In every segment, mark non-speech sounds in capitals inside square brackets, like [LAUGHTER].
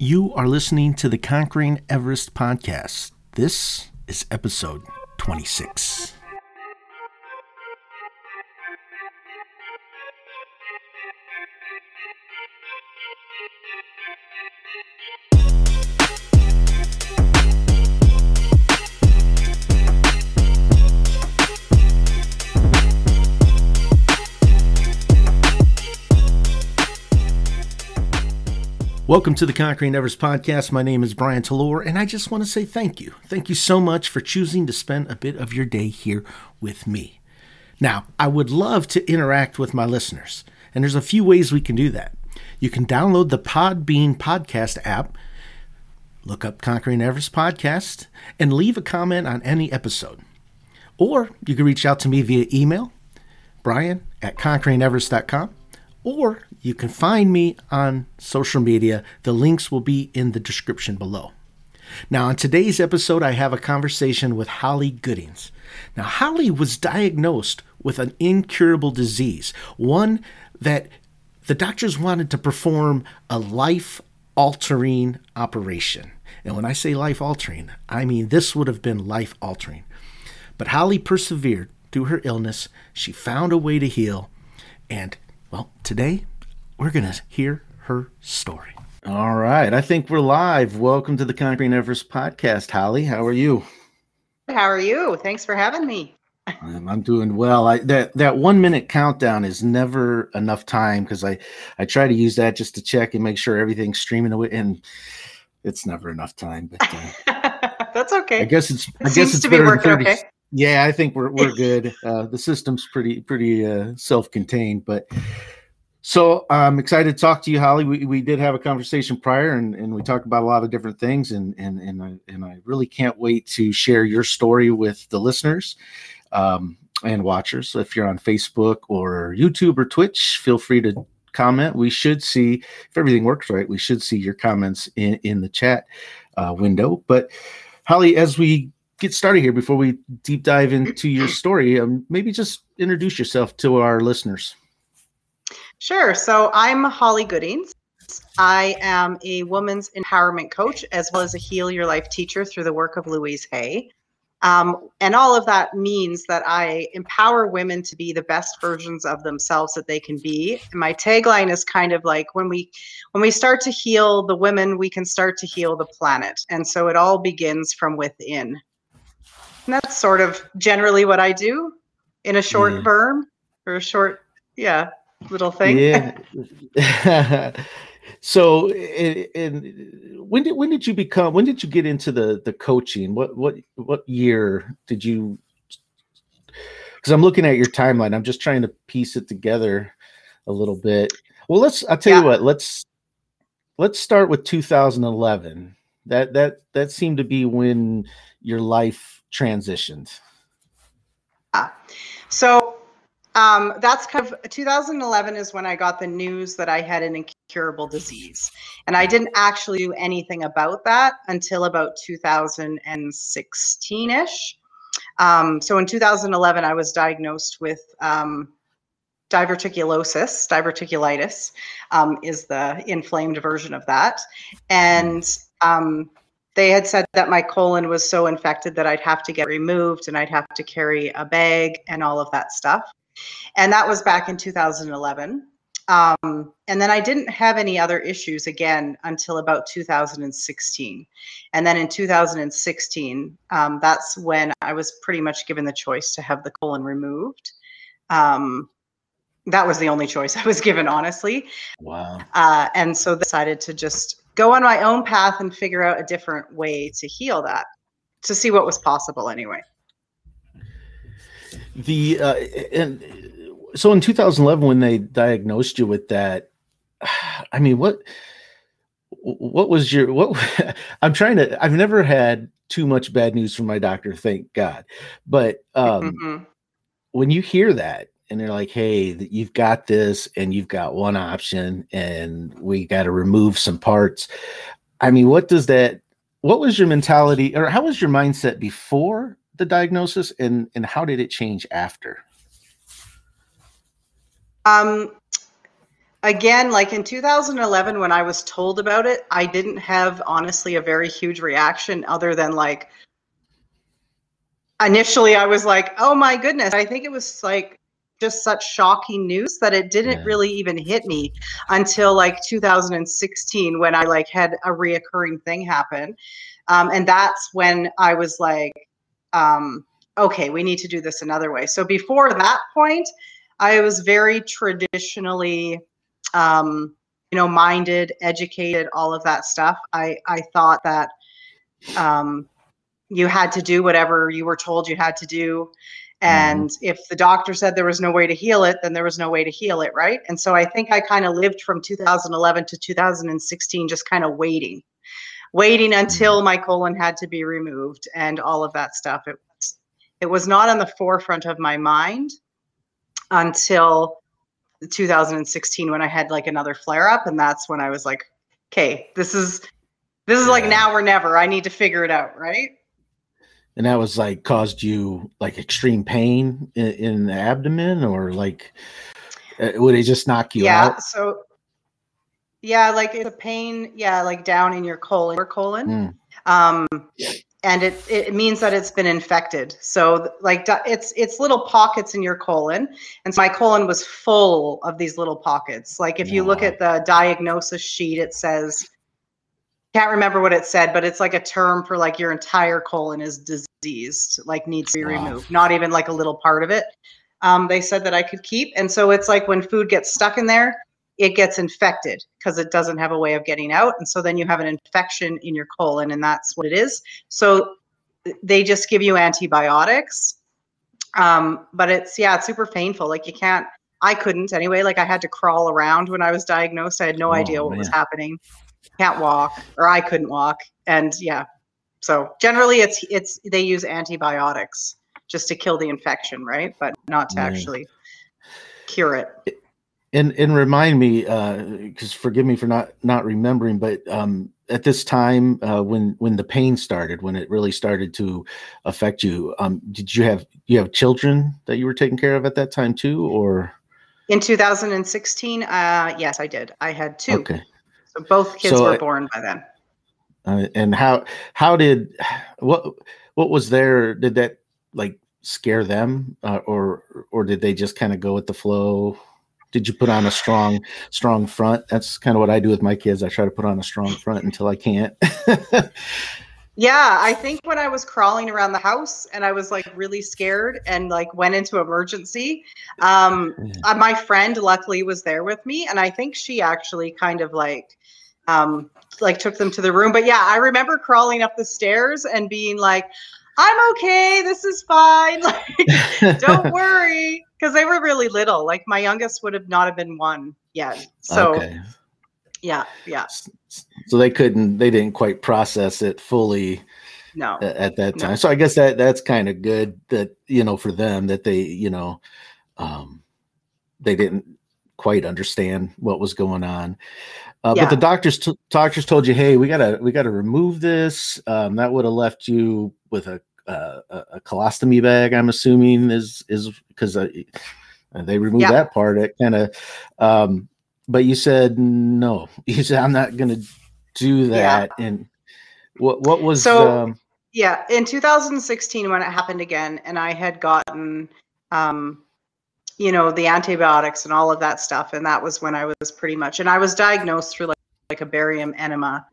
You are listening to the Conquering Everest podcast. This is episode 26. Welcome to the Conquering Everest podcast. My name is Brian Talor, and I just want to say thank you. Thank you so much for choosing to spend a bit of your day here with me. Now, I would love to interact with my listeners, and there's a few ways we can do that. You can download the Podbean podcast app, look up Conquering Everest podcast, and leave a comment on any episode. Or you can reach out to me via email, brian at conqueringeverest.com or you can find me on social media. The links will be in the description below. Now, on today's episode, I have a conversation with Holly Goodings. Now, Holly was diagnosed with an incurable disease, one that the doctors wanted to perform a life altering operation. And when I say life altering, I mean this would have been life altering. But Holly persevered through her illness. She found a way to heal, and well, today we're going to hear her story. All right. I think we're live. Welcome to the Conquering Everest podcast, Holly. How are you? How are you? Thanks for having me. Um, I'm doing well. I, that that one minute countdown is never enough time because I I try to use that just to check and make sure everything's streaming away, and it's never enough time. But uh, [LAUGHS] that's okay. I guess it's it I guess it's better be working 30, okay. Yeah, I think we're we're good. Uh, the system's pretty pretty uh, self-contained, but so I'm excited to talk to you, Holly. We, we did have a conversation prior, and, and we talked about a lot of different things, and and and I and I really can't wait to share your story with the listeners um, and watchers. So if you're on Facebook or YouTube or Twitch, feel free to comment. We should see if everything works right. We should see your comments in in the chat uh, window. But Holly, as we get started here before we deep dive into your story, um, maybe just introduce yourself to our listeners. Sure. So I'm Holly Goodings. I am a woman's empowerment coach as well as a Heal Your Life teacher through the work of Louise Hay. Um, and all of that means that I empower women to be the best versions of themselves that they can be. And my tagline is kind of like when we when we start to heal the women, we can start to heal the planet. And so it all begins from within. And that's sort of generally what I do in a short berm or a short, yeah, little thing. Yeah. [LAUGHS] [LAUGHS] so, and when did when did you become? When did you get into the the coaching? What what what year did you? Because I'm looking at your timeline. I'm just trying to piece it together a little bit. Well, let's. I'll tell yeah. you what. Let's let's start with 2011. That that that seemed to be when your life transitioned? So um, that's kind of 2011 is when I got the news that I had an incurable disease. And I didn't actually do anything about that until about 2016 ish. Um, so in 2011, I was diagnosed with um, diverticulosis. Diverticulitis um, is the inflamed version of that. And um, they had said that my colon was so infected that I'd have to get removed and I'd have to carry a bag and all of that stuff. And that was back in 2011. Um, and then I didn't have any other issues again until about 2016. And then in 2016, um, that's when I was pretty much given the choice to have the colon removed. Um, that was the only choice I was given, honestly. Wow. Uh, and so decided to just go on my own path and figure out a different way to heal that to see what was possible anyway the uh, and so in 2011 when they diagnosed you with that [SIGHS] i mean what what was your what [LAUGHS] i'm trying to i've never had too much bad news from my doctor thank god but um mm-hmm. when you hear that and they're like, "Hey, you've got this, and you've got one option, and we got to remove some parts." I mean, what does that? What was your mentality, or how was your mindset before the diagnosis, and and how did it change after? Um, again, like in 2011, when I was told about it, I didn't have honestly a very huge reaction other than like, initially I was like, oh my goodness. I think it was like just such shocking news that it didn't yeah. really even hit me until like 2016 when I like had a reoccurring thing happen. Um, and that's when I was like, um, okay, we need to do this another way. So before that point, I was very traditionally, um, you know, minded, educated, all of that stuff. I I thought that um, you had to do whatever you were told you had to do. And mm-hmm. if the doctor said there was no way to heal it, then there was no way to heal it, right? And so I think I kind of lived from 2011 to 2016 just kind of waiting, waiting until my colon had to be removed and all of that stuff. It was, it was not on the forefront of my mind until 2016 when I had like another flare up. And that's when I was like, okay, this is this is like now or never. I need to figure it out, right? and that was like caused you like extreme pain in, in the abdomen or like uh, would it just knock you yeah, out yeah so yeah like it's a pain yeah like down in your colon or colon mm. um and it it means that it's been infected so like it's it's little pockets in your colon and so my colon was full of these little pockets like if you look at the diagnosis sheet it says can't remember what it said, but it's like a term for like your entire colon is diseased, like needs to be wow. removed, not even like a little part of it. Um, they said that I could keep. And so it's like when food gets stuck in there, it gets infected because it doesn't have a way of getting out. And so then you have an infection in your colon, and that's what it is. So they just give you antibiotics. Um, but it's, yeah, it's super painful. Like you can't, I couldn't anyway. Like I had to crawl around when I was diagnosed. I had no oh, idea what man. was happening can't walk or I couldn't walk. And yeah, so generally it's it's they use antibiotics just to kill the infection, right? But not to actually cure it. And and remind me, because uh, forgive me for not not remembering, but um, at this time uh, when when the pain started, when it really started to affect you, um, did you have you have children that you were taking care of at that time too, or? In 2016, uh, yes, I did. I had two. Okay. So both kids so, were born by then. Uh, and how how did what what was there? Did that like scare them, uh, or or did they just kind of go with the flow? Did you put on a strong strong front? That's kind of what I do with my kids. I try to put on a strong front until I can't. [LAUGHS] Yeah, I think when I was crawling around the house and I was like really scared and like went into emergency, um, yeah. uh, my friend luckily was there with me, and I think she actually kind of like, um, like took them to the room. But yeah, I remember crawling up the stairs and being like, "I'm okay, this is fine, [LAUGHS] like don't [LAUGHS] worry," because they were really little. Like my youngest would have not have been one yet, so. Okay yeah yeah so they couldn't they didn't quite process it fully no at, that time no. so i guess that that's kind of good that you know for them that they you know um they didn't quite understand what was going on uh, yeah. but the doctors t- doctors told you hey we gotta we gotta remove this um that would have left you with a uh, a colostomy bag i'm assuming is is because they removed yeah. that part it kind of um but you said no. [LAUGHS] You said I'm not going to do that. Yeah. And what what was so? Um, yeah, in 2016 when it happened again, and I had gotten, um, you know, the antibiotics and all of that stuff, and that was when I was pretty much, and I was diagnosed through like, like a barium enema.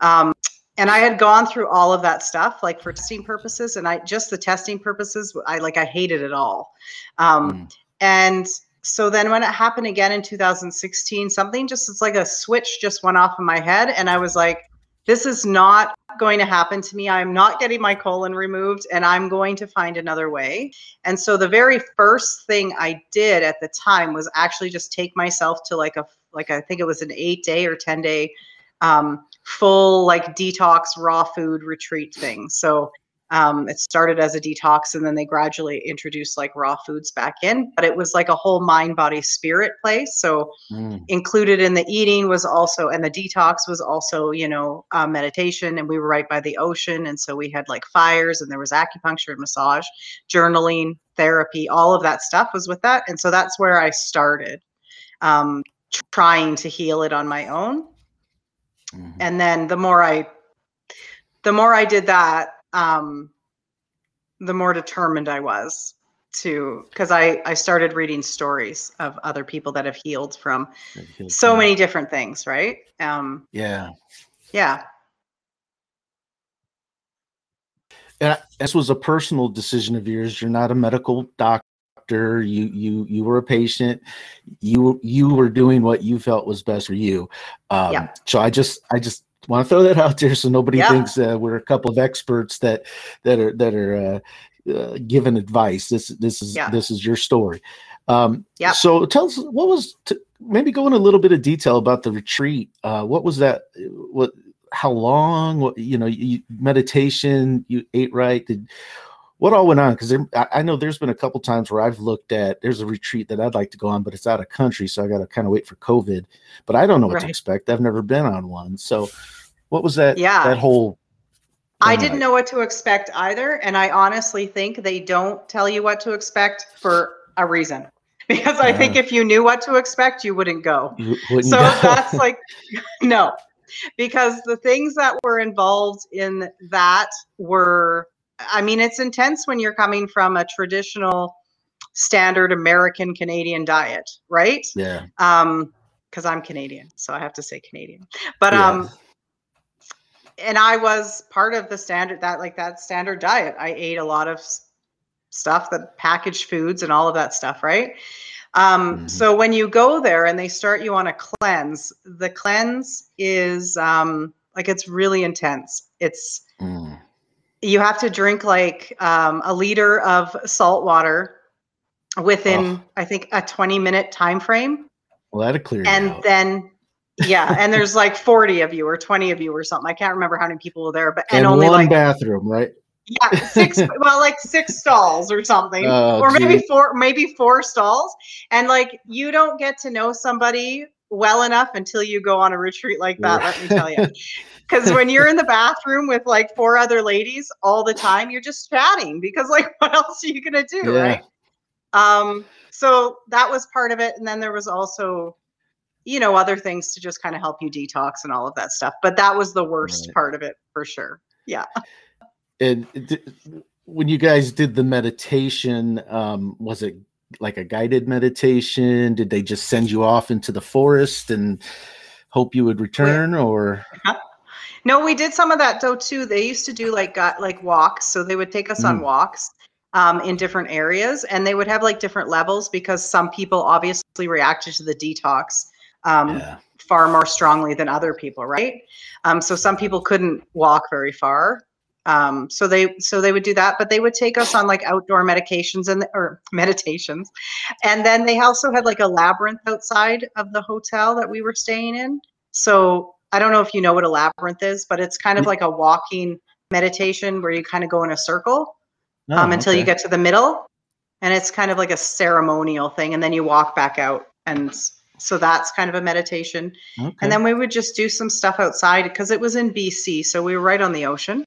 Um, and I had gone through all of that stuff, like for testing purposes, and I just the testing purposes, I like I hated it all. Um, mm. And so then when it happened again in 2016 something just it's like a switch just went off in my head and i was like this is not going to happen to me i'm not getting my colon removed and i'm going to find another way and so the very first thing i did at the time was actually just take myself to like a like i think it was an eight day or 10 day um, full like detox raw food retreat thing so um, it started as a detox and then they gradually introduced like raw foods back in, but it was like a whole mind, body, spirit place. So mm. included in the eating was also, and the detox was also, you know, uh, meditation. And we were right by the ocean. And so we had like fires and there was acupuncture and massage, journaling, therapy, all of that stuff was with that. And so that's where I started. Um, trying to heal it on my own. Mhm. And then the more I the more I did that, um, the more determined I was to because I I started reading stories of other people that have healed from so many different things, right? Um, Yeah. yeah, And this was a personal decision of yours. You're not a medical doctor. You you you were a patient. You you were doing what you felt was best for you. Um, Yeah. So I just I just want to throw that out there so nobody Yeah. thinks uh, we're a couple of experts that that are that are uh, uh, giving advice. This this is Yeah. this is your story. Um, Yeah. So tell us what was t- maybe go in a little bit of detail about the retreat. Uh, what was that? What how long what you know you, meditation you ate right did what all went on because I, I know there's been a couple times where i've looked at there's a retreat that i'd like to go on but it's out of country so i got to kind of wait for covid but i don't know what to expect i've never been on one so what was that Yeah. that whole I didn't like? know what to expect either, and I honestly think they don't tell you what to expect for a reason. [LAUGHS] Because I think if you knew what to expect, you wouldn't go. You wouldn't so go. that's like [LAUGHS] no because the things that were involved in that were i mean it's intense when you're coming from a traditional standard american canadian diet right yeah um because i'm canadian so i have to say canadian but Yeah. um and i was part of the standard that like that standard diet i ate a lot of stuff that packaged foods and all of that stuff right um Mhm. so when you go there and they start you on a cleanse the cleanse is um like it's really intense it's Mm. You have to drink like um, a liter of salt water within Oh. i think a 20 minute time frame well that'd clear and out. then yeah and there's like [LAUGHS] 40 of you or 20 of you or something i can't remember how many people were there but and and, only one like bathroom right yeah six [LAUGHS] well like six stalls or something Oh, or maybe gee. four maybe four stalls and like you don't get to know somebody well enough until you go on a retreat like that let me tell you because [LAUGHS] when you're in the bathroom with like four other ladies all the time you're just chatting because like [LAUGHS] what else are you gonna do Yeah. right um so that was part of it and then there was also you know other things to just kind of help you detox and all of that stuff but that was the worst Right. part of it for sure Yeah. and d- when you guys did the meditation um was it like a guided meditation did they just send you off into the forest and hope you would return or No, we did some of that though too. They used to do like got like walks, so they would take us on Mm. walks um, in different areas, and they would have like different levels because some people obviously reacted to the detox um, yeah far more strongly than other people, right? Um, so some people couldn't walk very far, um, so they so they would do that, but they would take us on like outdoor medications and or meditations, and then they also had like a labyrinth outside of the hotel that we were staying in. So I don't know if you know what a labyrinth is, but it's kind of like a walking meditation where you kind of go in a circle Oh, um, until you get to the middle, and it's kind of like a ceremonial thing, and then you walk back out, and so that's kind of a meditation. Okay. And then we would just do some stuff outside because it was in BC, so we were right on the ocean.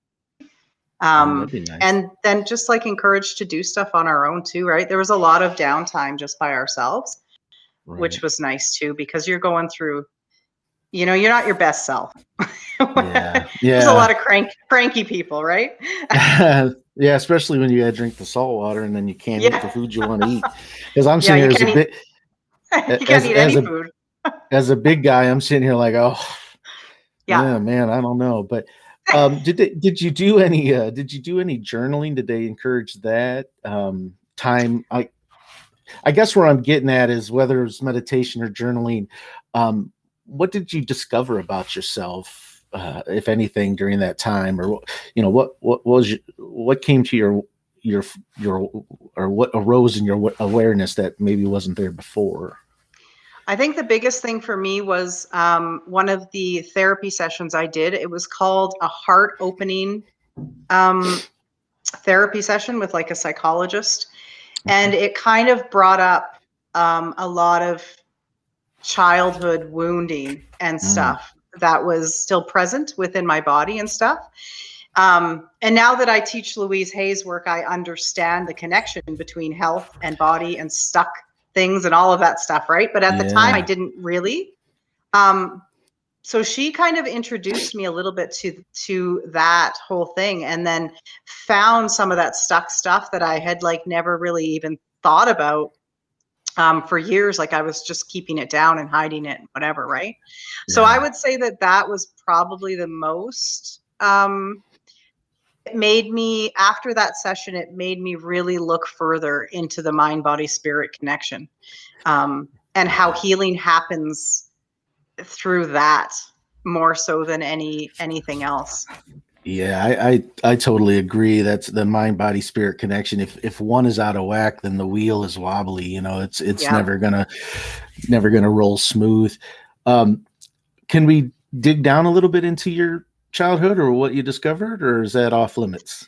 Oh, Um, nice. and then just like encouraged to do stuff on our own too, right? There was a lot of downtime just by ourselves, which was nice too because you're going through, you know, you're not your best self. yeah yeah [LAUGHS] There's a lot of crank, cranky people, right? [LAUGHS] yeah especially when you gotta drink the salt water and then you can't eat the food you want to eat [LAUGHS] because i'm sitting you here as a can't bit you can't As- eat as any a- food. as a big guy i'm sitting here like oh Yeah. yeah man i don't know but um did they did you do any uh did you do any journaling? Did they encourage that? Um time i i guess where i'm getting at is whether it's meditation or journaling um what did you discover about yourself uh if anything during that time? Or you know what what was your, what came to your your your or what arose in your awareness that maybe wasn't there before I think the biggest thing for me was um, one of the therapy sessions I did. It was called a heart opening um, therapy session with like a psychologist. And it kind of brought up um, a lot of childhood wounding and Mm. stuff that was still present within my body and stuff. Um, and now that I teach Louise Hay's work, I understand the connection between health and body and stuck things and all of that stuff, right? But at the time, I didn't really. Um, so she kind of introduced me a little bit to to that whole thing, and then found some of that stuck stuff that I had like never really even thought about um, for years. Like I was just keeping it down and hiding it, and whatever, right? Yeah. So I would say that that was probably the most. Um, it made me after that session it made me really look further into the mind body spirit connection um, and how healing happens through that more so than any anything else. Yeah I, I i totally agree. That's the mind body spirit connection. If if one is out of whack then the wheel is wobbly you know it's it's yeah. never gonna never gonna roll smooth. Um can we dig down a little bit into your childhood or what you discovered, or is that off limits?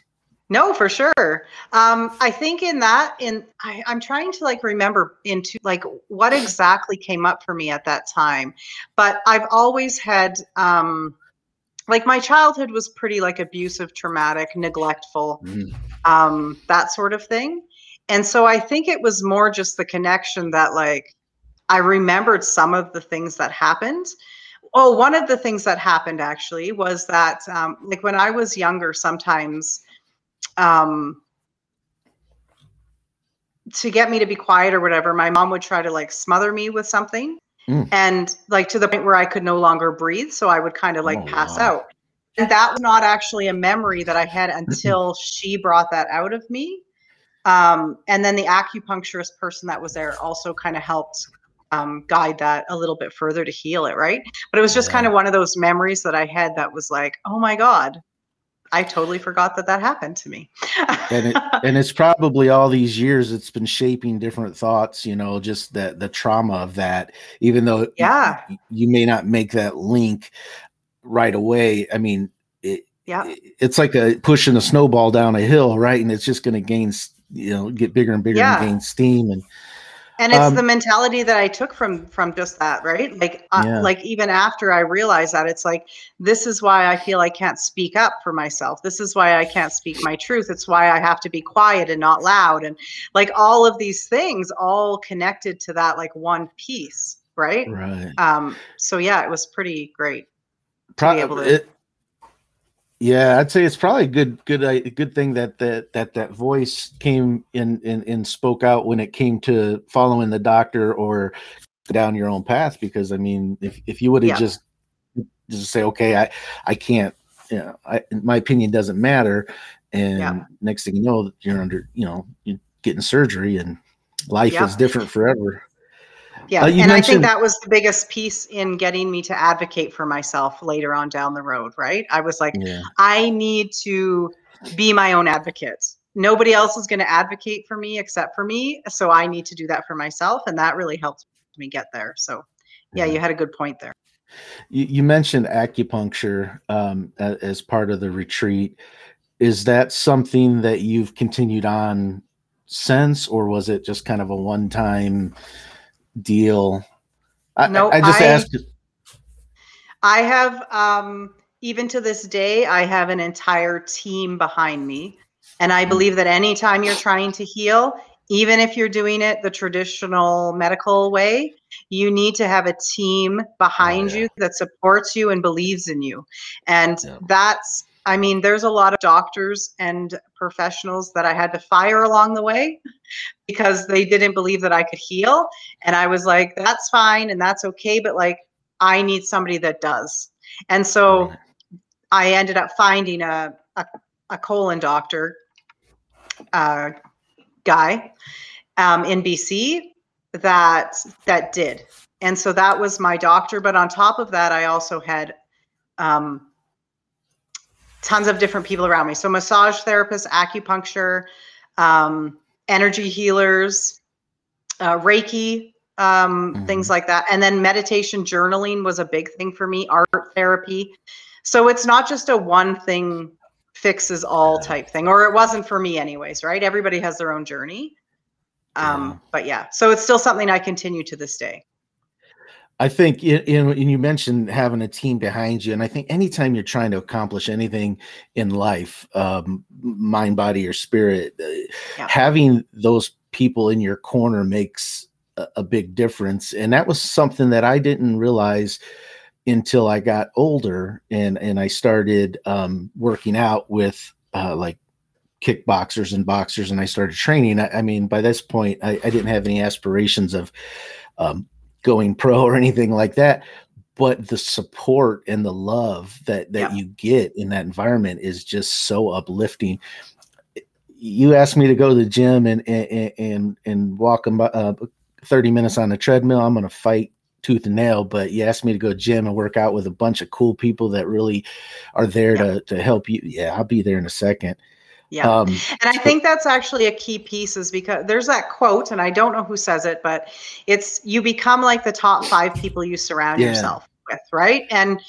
No, for sure. Um, I think in that, in I, I'm trying to like remember into like what exactly came up for me at that time, but I've always had um, like my childhood was pretty like abusive, traumatic, neglectful, mm. um, that sort of thing. And so I think it was more just the connection that like I remembered some of the things that happened, Oh, one of the things that happened actually was that, um, like when I was younger, sometimes um, to get me to be quiet or whatever, my mom would try to like smother me with something. Mm. And like to the point where I could no longer breathe. So I would kind of like oh, pass wow. out. And that was not actually a memory that I had until she brought that out of me. Um, and then the acupuncturist person that was there also kind of helped um, guide that a little bit further to heal it, right? But it was just yeah. kind of one of those memories that I had that was like, oh my God, I totally forgot that that happened to me. and, it, [LAUGHS] and it's probably all these years it's been shaping different thoughts, you know, just that the trauma of that, even though yeah, you, you may not make that link right away. I mean, it, yeah, it's like a pushing a snowball down a hill, right? And it's just going to gain, you know, get bigger and bigger yeah. and gain steam. And and it's um, the mentality that i took from from just that right? Like uh, yeah. like even after i realized that it's like this is why i feel i can't speak up for myself. This is why i can't speak my truth. It's why i have to be quiet and not loud. And like all of these things all connected to that like one piece right? Right. Um so yeah it was pretty great Pro- to, it, yeah, I'd say it's probably a good, good, a uh, good thing that that that that voice came in and, and spoke out when it came to following the doctor or down your own path. Because I mean, if if you would have yeah. just just say, okay, I I can't, you know, I, my opinion doesn't matter, and yeah. next thing you know, you're under, you know, you're getting surgery, and life yeah. is different forever. Yeah, uh, and I think that was the biggest piece in getting me to advocate for myself later on down the road, right? I was like, yeah. I need to be my own advocate. Nobody else is going to advocate for me except for me, so I need to do that for myself, and that really helped me get there. So, yeah, yeah. you had a good point there. You, you mentioned acupuncture um, as part of the retreat. Is that something that you've continued on since, or was it just kind of a one-time? Deal? I, no, I, just I, asked. I have, um, even to this day, I have an entire team behind me. And I hmm. believe that anytime you're trying to heal, even if you're doing it the traditional medical way, you need to have a team behind oh, yeah. you that supports you and believes in you. And yeah. that's I mean, there's a lot of doctors and professionals that I had to fire along the way [LAUGHS] because they didn't believe that I could heal. And I was like, that's fine and that's okay, but like, I need somebody that does. And so I ended up finding a, a, a colon doctor uh, guy um, in BC that that did. And so that was my doctor. But on top of that, I also had um, tons of different people around me. So massage therapists, acupuncture, um, energy healers, uh, Reiki, um, mm-hmm. things like that. And then meditation, journaling was a big thing for me, art therapy. So it's not just a one thing fixes all type thing, or it wasn't for me anyways, right? Everybody has their own journey. Um, yeah. But yeah, so it's still something I continue to this day. I think in, in, you mentioned having a team behind you, and I think anytime you're trying to accomplish anything in life, um, mind, body, or spirit, uh, yeah. having those people in your corner makes a, a big difference. And that was something that I didn't realize until I got older and and I started um, working out with uh, like kickboxers and boxers and I started training. I, I mean, by this point, I, I, didn't have any aspirations of um, going [LAUGHS] pro or anything like that. But the support and the love that that yeah. you get in that environment is just so uplifting. You asked me to go to the gym and and and, and walk uh, 30 minutes on the treadmill. I'm going to fight tooth and nail, but you asked me to go to gym and work out with a bunch of cool people that really are there yeah. to, to help you. Yeah, I'll be there in a second. Yeah. Um, and I think that's actually a key piece is because there's that quote, and I don't know who says it, but it's you become like the top five people you surround yeah. yourself with, right? And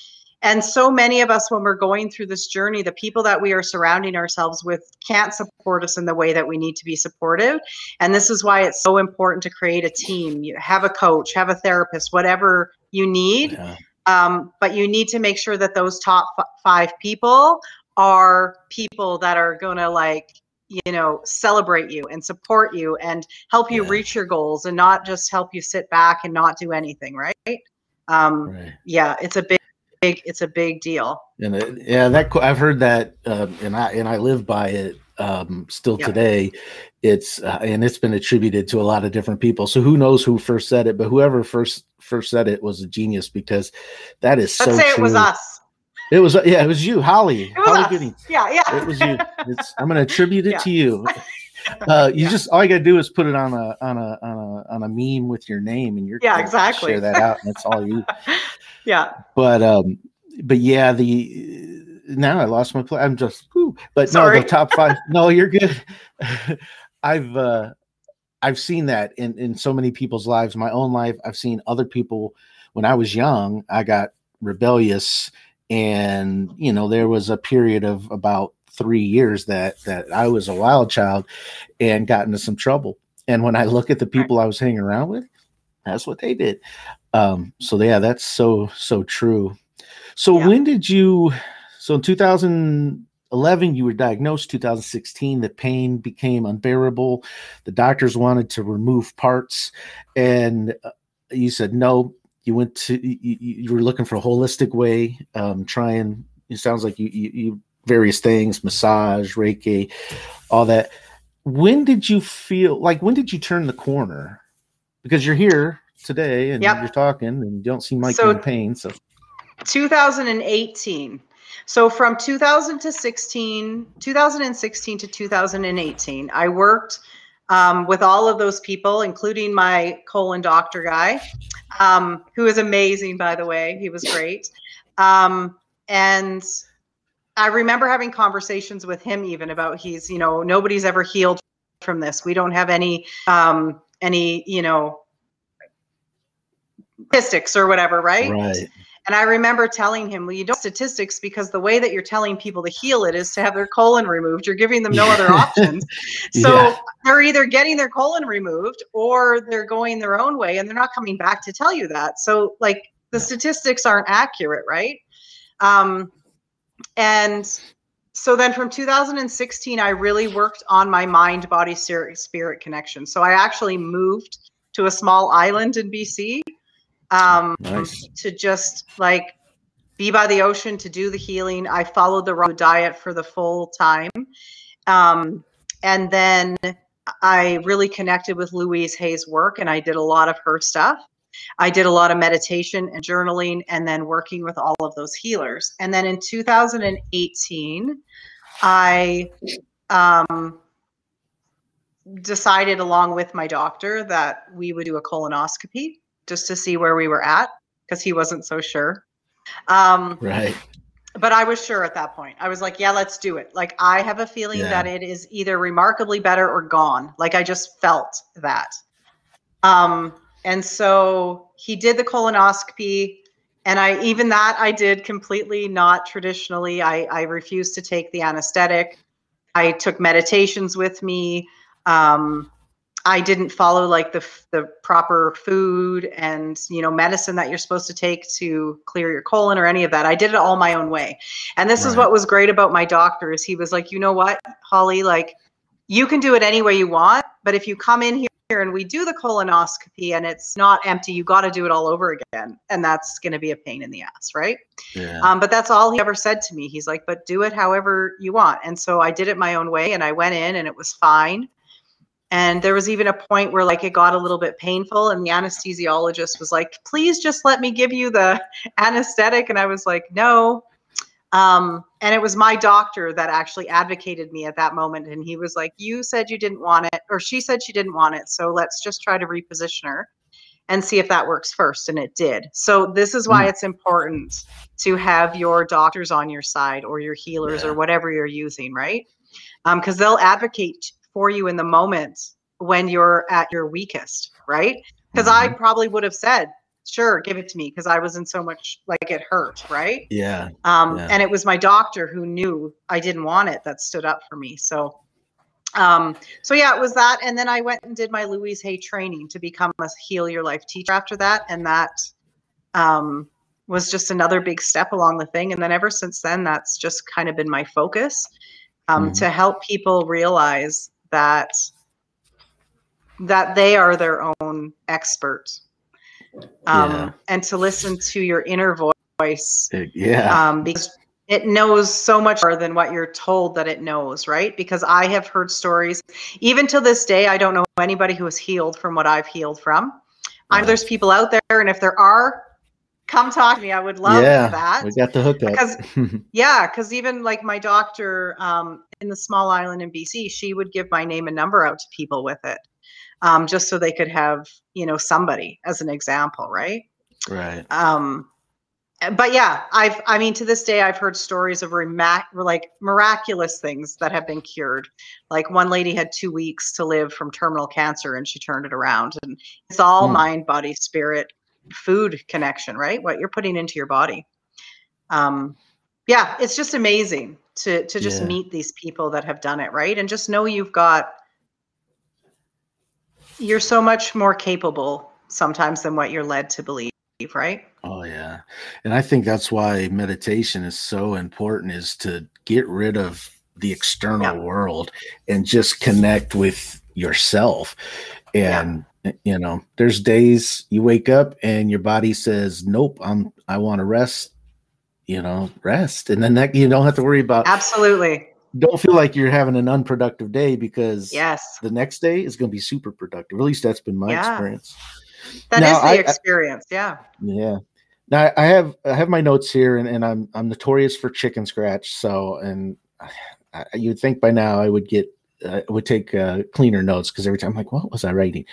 and so many of us when we're going through this journey the people that we are surrounding ourselves with can't support us in the way that we need to be supportive and this is why it's so important to create a team you have a coach have a therapist whatever you need yeah. um, but you need to make sure that those top f- five people are people that are going to like you know celebrate you and support you and help you yeah. reach your goals and not just help you sit back and not do anything right um right. yeah it's a big big it's a big deal and it, yeah that i've heard that um, and i and i live by it um, still yeah. today it's uh, and it's been attributed to a lot of different people so who knows who first said it but whoever first first said it was a genius because that is Let's so say true. it was us it was yeah, it was you, Holly. Was Holly us. Yeah, yeah. It was you. It's, I'm going [LAUGHS] to attribute it yeah. to you. [LAUGHS] Uh, you yeah. just all you got to do is put it on a on a on a on a meme with your name, and you're yeah exactly share that out, and that's all you. [LAUGHS] yeah. But um, but yeah, the now I lost my place. I'm just, whew. but Sorry. no, the top five. no, you're good. I've uh, I've seen that in in so many people's lives. My own life, I've seen other people. When I was young, I got rebellious and you know there was a period of about three years that that I was a wild child and got into some trouble. And when I look at the people I was hanging around with, that's what they did. Um, so yeah, that's so so true. So yeah. when did you? So in 2011, you were diagnosed. 2016, the pain became unbearable. The doctors wanted to remove parts, and uh, you said no you went to you, you were looking for a holistic way um trying it sounds like you, you, you various things massage reiki all that. When did you feel like when did you turn the corner? Because you're here today and yep. you're talking and you don't seem like so, you're in pain so. 2018 so from 2000 to 16 2016 to 2018 i worked um, with all of those people, including my colon doctor guy, um, who is amazing, by the way. He was great. Um, and I remember having conversations with him even about he's, you know, nobody's ever healed from this. We don't have any, um, any, you know, statistics or whatever, right? Right. And I remember telling him, well, you don't statistics because the way that you're telling people to heal it is to have their colon removed. You're giving them no other options. [LAUGHS] So yeah. they're either getting their colon removed or they're going their own way and they're not coming back to tell you that. So, like, the statistics aren't accurate, right? Um, and so then from 2016, I really worked on my mind body spirit connection. So I actually moved to a small island in BC um, nice. to just like be by the ocean to do the healing. I followed the raw diet for the full time. Um, and then I really connected with Louise Hay's work and I did a lot of her stuff. I did a lot of meditation and journaling and then working with all of those healers. And then in 2018, I um, decided along with my doctor that we would do a colonoscopy just to see where we were at because he wasn't so sure. Um, right. But I was sure at that point. I was like, yeah, let's do it. Like, I have a feeling yeah. that it is either remarkably better or gone. Like, I just felt that. Um, and so he did the colonoscopy. And I, even that, I did completely not traditionally. I, I refused to take the anesthetic. I took meditations with me. Um, I didn't follow like the the proper food and you know medicine that you're supposed to take to clear your colon or any of that. I did it all my own way. And this right. is what was great about my doctor is he was like, "You know what, Holly, like you can do it any way you want, but if you come in here here and we do the colonoscopy and it's not empty. You got to do it all over again. And that's going to be a pain in the ass, right? Yeah. Um, but that's all he ever said to me. He's like, but do it however you want. And so I did it my own way and I went in and it was fine. And there was even a point where like it got a little bit painful and the anesthesiologist was like, please just let me give you the [LAUGHS] anesthetic. And I was like, no. Um, and it was my doctor that actually advocated me at that moment. And he was like, you said you didn't want it, or she said she didn't want it. So let's just try to reposition her and see if that works first. And it did. So this is why Mm. it's important to have your doctors on your side or your healers Yeah. or whatever you're using, right? Because they'll advocate for you in the moment when you're at your weakest, right? Because I Mhm. probably would have said, sure, give it to me because I was in so much like it hurt, right? yeah. Um, Yeah. And it was my doctor who knew I didn't want it that stood up for me. So, um, so yeah, it was that. And then I went and did my Louise Hay training to become a Heal Your Life teacher after that. And that um, was just another big step along the thing. And then ever since then, that's just kind of been my focus um, Mhm. to help people realize that that they are their own expert um, Yeah. and to listen to your inner voice Yeah. um, because it knows so much more than what you're told that it knows, right? Because I have heard stories, even to this day, I don't know anybody who is healed from what I've healed from. I know there's people out there, and if there are, come talk to me. I would love yeah. that. We got the hookup. Because [LAUGHS] yeah, because even like my doctor um, in the small island in BC, she would give my name and number out to people with it, um, just so they could have you know somebody as an example, right? right. um but yeah i've i mean to this day i've heard stories of remac- like miraculous things that have been cured like one lady had two weeks to live from terminal cancer and she turned it around and it's all Hmm. mind body spirit food connection right what you're putting into your body um yeah it's just amazing to to just Yeah. meet these people that have done it right and just know you've got you're so much more capable sometimes than what you're led to believe right Oh yeah. And I think that's why meditation is so important is to get rid of the external Yeah. world and just connect with yourself. And you know, there's days you wake up and your body says, "Nope, I'm I want to rest." You know, rest. And then that you don't have to worry about absolutely don't feel like you're having an unproductive day because Yes, the next day is going to be super productive. At least that's been my Yeah. experience. that is Now, the I- I- experience. yeah. Yeah. Now I have I have my notes here, and, and I'm I'm notorious for chicken scratch. So, and I, you'd think by now I would get uh, would take uh, cleaner notes because every time I'm like, what was I writing?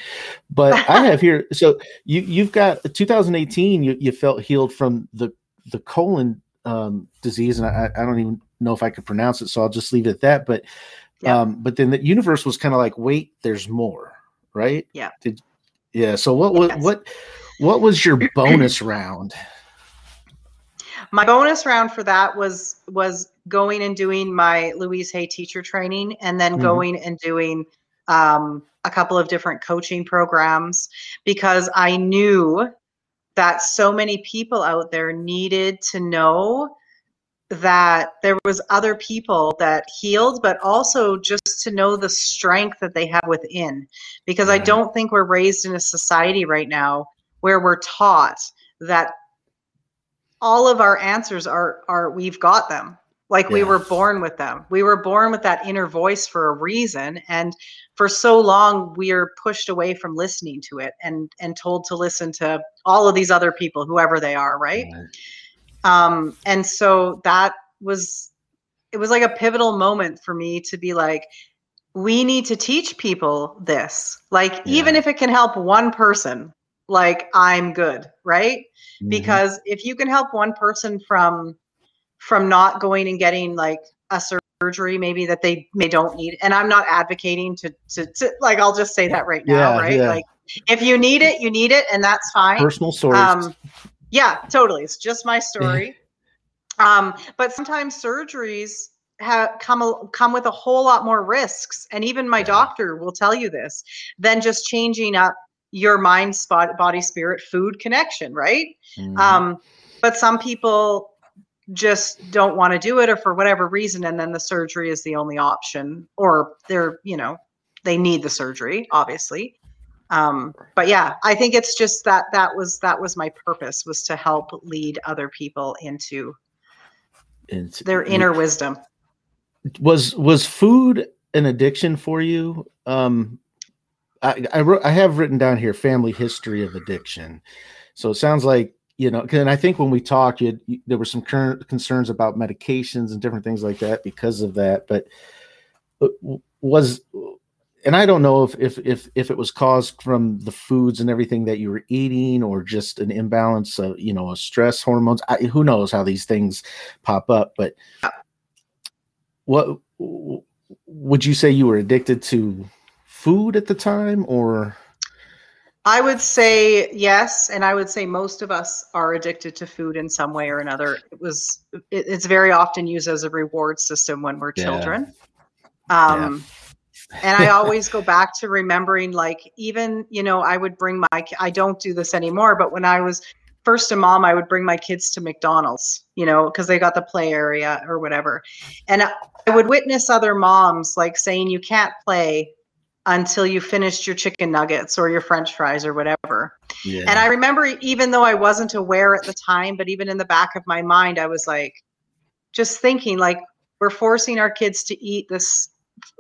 But I [LAUGHS] have here. So you you've got 2018. You you felt healed from the the colon um, disease, and I, I don't even know if I could pronounce it, so I'll just leave it at that. But Yeah. um, but then the universe was kind of like, wait, there's more, right? Yeah. Did yeah. So what was Yes. what what was your [CLEARS THROAT] bonus round? My bonus round for that was was going and doing my Louise Hay teacher training, and then Mhm. going and doing um, a couple of different coaching programs because I knew that so many people out there needed to know that there was other people that healed but also just to know the strength that they have within because i don't think we're raised in a society right now where we're taught that all of our answers are are we've got them. Like we were born with them. We were born with that inner voice for a reason and for so long we are pushed away from listening to it and and told to listen to all of these other people whoever they are right? Um and so that was it was like a pivotal moment for me to be like we need to teach people this. Like even if it can help one person like i'm good right Mhm. because if you can help one person from from not going and getting like a surgery maybe that they may don't need and i'm not advocating to to, to like i'll just say that right now Yeah, right yeah. like if you need it you need it and that's fine personal stories. um, yeah, totally. It's just my [LAUGHS] story. um, but sometimes surgeries have come come with a whole lot more risks, and even my doctor will tell you this than just changing up your mind, spot, body, spirit, food connection, right? Mhm. Um, but some people just don't want to do it, or for whatever reason, and then the surgery is the only option, or they're you know they need the surgery, obviously. um, but yeah i think it's just that that was that was my purpose was to help lead other people into It's- their inner wisdom was was food an addiction for you um i i wrote i have written down here family history of addiction. So it sounds like you know, and i think when we talked you, you there were some current concerns about medications and different things like that because of that but uh, was and i don't know if if if, if it was caused from the foods and everything that you were eating or just an imbalance of you know stress hormones. I, who knows how these things pop up but what would you say you were addicted to food at the time or I would say yes, and I would say most of us are addicted to food in some way or another. It was it, it's very often used as a reward system when we're Yeah. children. Um and I always go back to remembering like even, you know, I would bring my I don't do this anymore, but when I was first a mom, I would bring my kids to McDonald's, you know, because they got the play area or whatever. And I I would witness other moms like saying you can't play until you finished your chicken nuggets or your french fries or whatever. yeah And I remember, even though I wasn't aware at the time, but even in the back of my mind, I was like, just thinking, like, we're forcing our kids to eat this.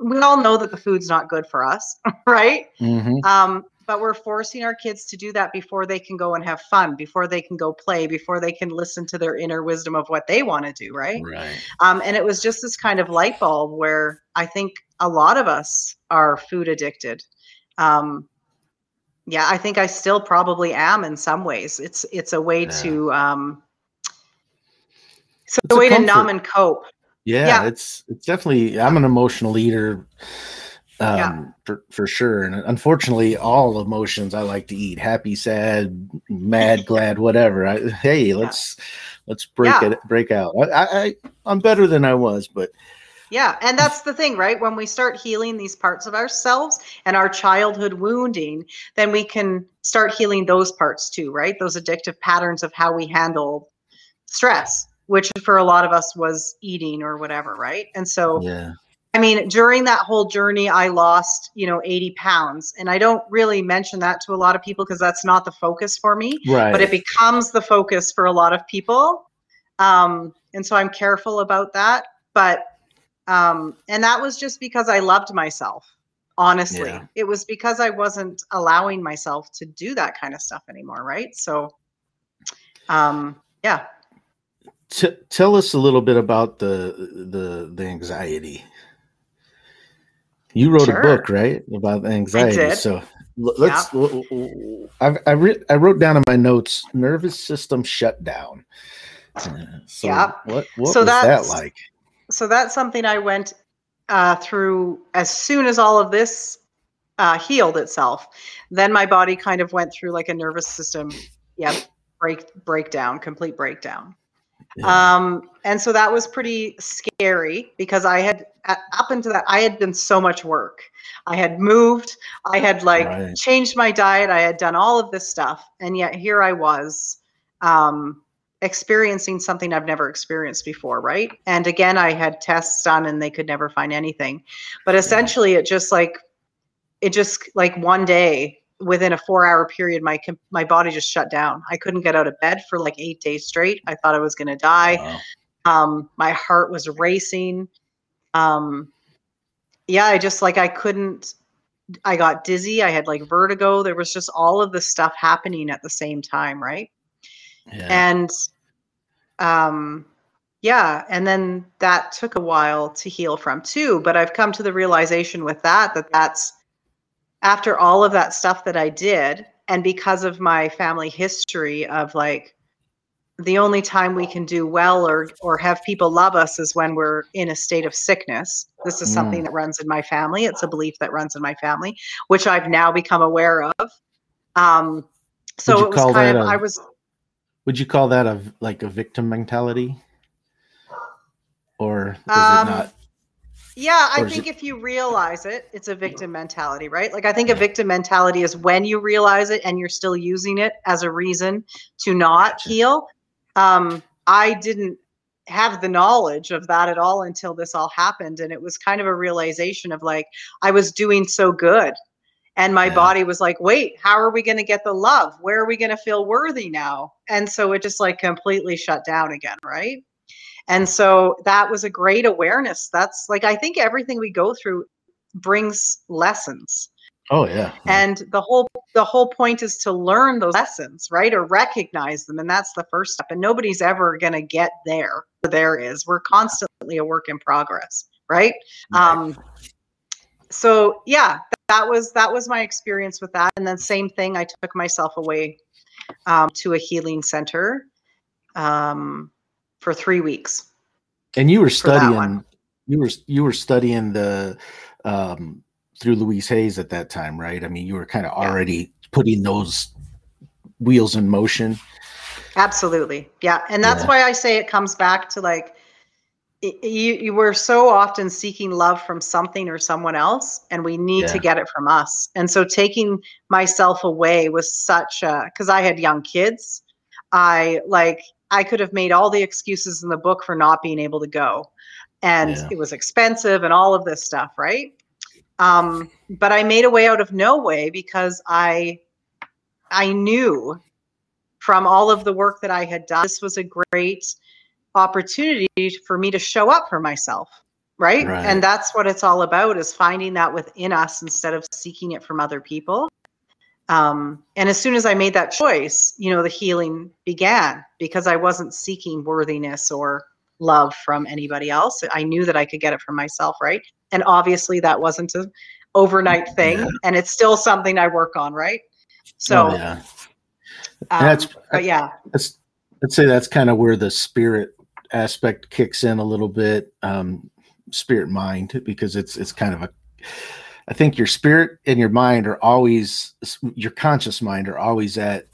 We all know that the food's not good for us, [LAUGHS] right? Mhm. Um, but we're forcing our kids to do that before they can go and have fun, before they can go play, before they can listen to their inner wisdom of what they want to do, right? right Um, and it was just this kind of light bulb where I think a lot of us are food addicted. Um, yeah, I think I still probably am in some ways. It's it's a way Yeah. to um, it's a It's a way to numb and cope. yeah, Yeah. it's it's definitely i'm an emotional eater um Yeah. for, for sure and unfortunately all emotions i like to eat happy sad mad [LAUGHS] glad whatever I, hey let's let's break Yeah. it break out I, I I- i'm better than i was but Yeah, and that's the thing, right? When we start healing these parts of ourselves and our childhood wounding, then we can start healing those parts too, right? Those addictive patterns of how we handle stress, which for a lot of us was eating or whatever, right? And so yeah I mean, during that whole journey, I lost, you know, 80 pounds. And I don't really mention that to a lot of people because that's not the focus for me, right but it becomes the focus for a lot of people. Um, and so I'm careful about that. But, um, and that was just because I loved myself, honestly. Yeah. It was because I wasn't allowing myself to do that kind of stuff anymore. Right. So, um, yeah. T- tell us a little bit about the the the anxiety. You wrote Sure. a book, right, about anxiety. So let's. w- w- I I, re- I wrote down in my notes nervous system shutdown. Uh, so Yeah. what what So was that like? so that's something I went uh, through as soon as all of this uh, healed itself. Then my body kind of went through like a nervous system, yeah, break breakdown, complete breakdown. Yeah. Um, and so that was pretty scary because I had up until that I had done so much work. I had moved, I had like Right. changed my diet, I had done all of this stuff, and yet here I was um, experiencing something I've never experienced before, right? And again, I had tests done and they could never find anything. But essentially, it just like it just like one day within a four hour period my my body just shut down. I couldn't get out of bed for like eight days straight. I thought i was going to die. Wow. um my heart was racing. Um yeah i just like i couldn't i got dizzy. I had like vertigo. There was just all of this stuff happening at the same time right? Yeah. and um yeah and then that took a while to heal from too. But i've come to the realization with that that that's after all of that stuff that i did and because of my family history of like the only time we can do well or or have people love us is when we're in a state of sickness. This is something that runs in my family. It's a belief that runs in my family which i've now become aware of. Um so it was kind of a- i was Would you call that a like a victim mentality, or is Um, it not? Yeah, I think it- if you realize it, it's a victim mentality, right? Like I think a victim mentality is when you realize it and you're still using it as a reason to not Gotcha. heal. Um, I didn't have the knowledge of that at all until this all happened, and it was kind of a realization of like I was doing so good, and my Yeah. body was like wait how are we going to get the love where are we going to feel worthy now and so it just like completely shut down again right and so that was a great awareness. That's like i think everything we go through brings lessons. Oh yeah. and the whole the whole point is to learn those lessons right or recognize them and that's the first step and nobody's ever going to get there there is. We're constantly a work in progress right. Um so yeah that was that was my experience with that and then same thing i took myself away um, to a healing center. Um, for three weeks and you were studying you were you were studying the um through Louise Hay's at that time right i mean you were kind of Yeah. already putting those wheels in motion Absolutely. Yeah. And that's Yeah. why I say it comes back to like, you, you were so often seeking love from something or someone else, and we need to get it from us. And so taking myself away was such a, because I had young kids, I like, I could have made all the excuses in the book for not being able to go. And Yeah. it was expensive and all of this stuff, right? Um, but I made a way out of no way because I I knew from all of the work that I had done, this was a great opportunity for me to show up for myself. Right? Right. And that's what it's all about is finding that within us instead of seeking it from other people. Um, and as soon as I made that choice, you know, the healing began because I wasn't seeking worthiness or love from anybody else. I knew that I could get it from myself, right? And obviously that wasn't an overnight thing Yeah. and it's still something I work on, right? So, oh, yeah um, that's but yeah, let's let's say that's kind of where the spirit aspect kicks in a little bit um spirit mind because it's it's kind of a i think your spirit and your mind are always your conscious mind are always at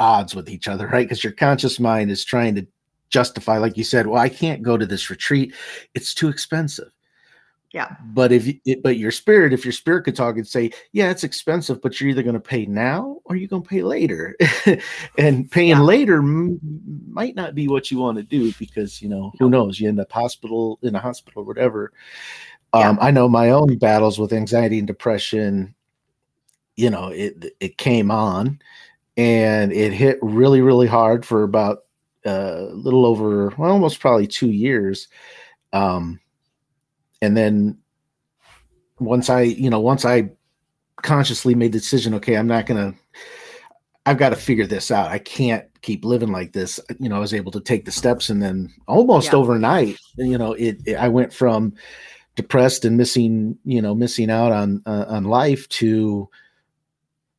odds with each other right? Because your conscious mind is trying to justify like you said well i can't go to this retreat. It's too expensive. Yeah. but if it, but your spirit if your spirit could talk and say yeah it's expensive but you're either going to pay now or you're going to pay later. [LAUGHS] And paying Yeah. later m- might not be what you want to do because you know who knows? You end up hospital in a hospital or whatever um i know my own battles with anxiety and depression you know it it came on and it hit really really hard for about uh, a little over well almost probably two years. Um and then once i you know once i consciously made the decision okay i'm not gonna i've got to figure this out. I can't keep living like this. You know i was able to take the steps and then almost Yeah. overnight you know it, it i went from depressed and missing you know missing out on uh, on life to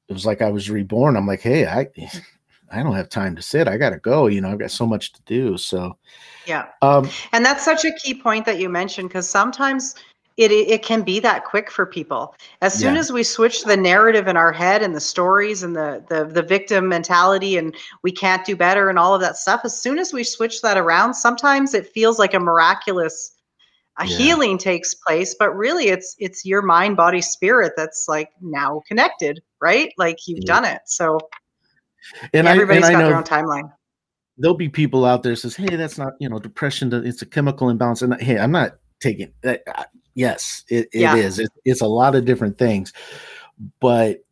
it was like i was reborn i'm like hey i [LAUGHS] i don't have time to sit i gotta go you know i've got so much to do so yeah. um And that's such a key point that you mentioned because sometimes it, it can be that quick for people. As soon Yeah. as we switch the narrative in our head and the stories and the, the the victim mentality and we can't do better and all of that stuff, as soon as we switch that around, sometimes it feels like a miraculous a Yeah. healing takes place, but really it's it's your mind, body, spirit that's like now connected, right? Like you've Yeah. done it. So and everybody's i and got i their know own timeline. there'll be people out there says hey that's not you know depression it's a chemical imbalance and hey i'm not taking that uh, yes it, it Yeah. is. It, it's a lot of different things but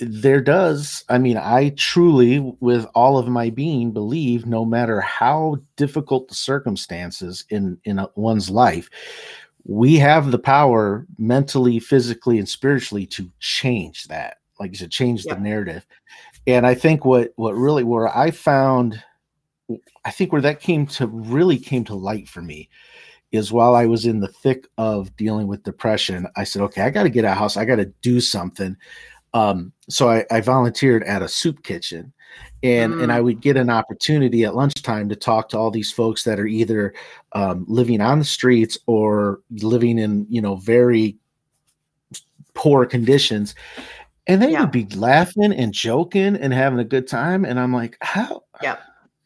there does i mean i truly with all of my being believe no matter how difficult the circumstances in in one's life we have the power mentally physically and spiritually to change that like you said change Yeah. the narrative. And i think what what really where i found i think where that came to really came to light for me is while i was in the thick of dealing with depression i said okay i got to get out of house. I got to do something um, so I, I volunteered at a soup kitchen and and i would get an opportunity at lunchtime to talk to all these folks that are either um, living on the streets or living in you know very poor conditions and they Yeah. would be laughing and joking and having a good time and i'm like how Yeah.